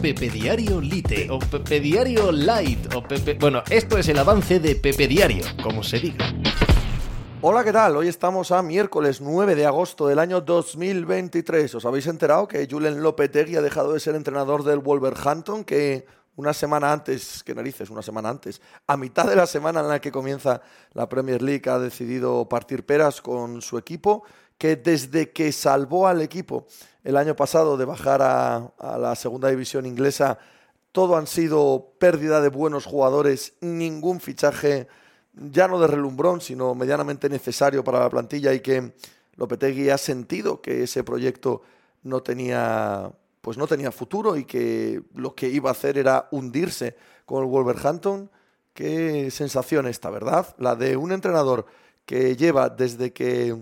Pepe Diario Lite o Pepe Diario Light o Pepe... Bueno, esto es el avance de Pepe Diario, como se diga. Hola, ¿qué tal? Hoy estamos a miércoles 9 de agosto del año 2023. ¿Os habéis enterado que Julen Lopetegui ha dejado de ser entrenador del Wolverhampton? Que una semana antes, que narices, una semana antes, a mitad de la semana en la que comienza la Premier League ha decidido partir peras con su equipo, que desde que salvó al equipo el año pasado de bajar a, la segunda división inglesa, todo han sido pérdida de buenos jugadores, ningún fichaje ya no de relumbrón, sino medianamente necesario para la plantilla y que Lopetegui ha sentido que ese proyecto no tenía pues no tenía futuro y que lo que iba a hacer era hundirse con el Wolverhampton. Qué sensación esta, ¿verdad? La de un entrenador que lleva desde que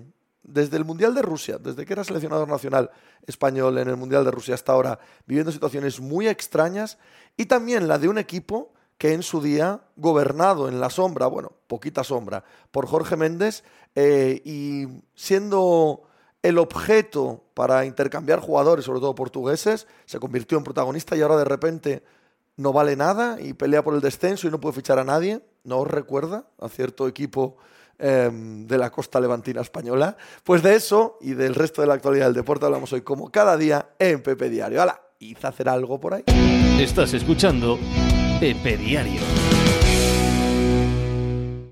desde el Mundial de Rusia, desde que era seleccionador nacional español en el Mundial de Rusia hasta ahora, viviendo situaciones muy extrañas y también la de un equipo que en su día, gobernado en la sombra, bueno, poquita sombra, por Jorge Méndez eh, y siendo el objeto para intercambiar jugadores, sobre todo portugueses, se convirtió en protagonista y ahora de repente no vale nada y pelea por el descenso y no puede fichar a nadie. ¿No os recuerda a cierto equipo eh, de la costa levantina española? Pues de eso y del resto de la actualidad del deporte hablamos hoy como cada día en Pepe Diario. ¡Hala! ¿Hice hacer algo por ahí? Estás escuchando Pepe Diario.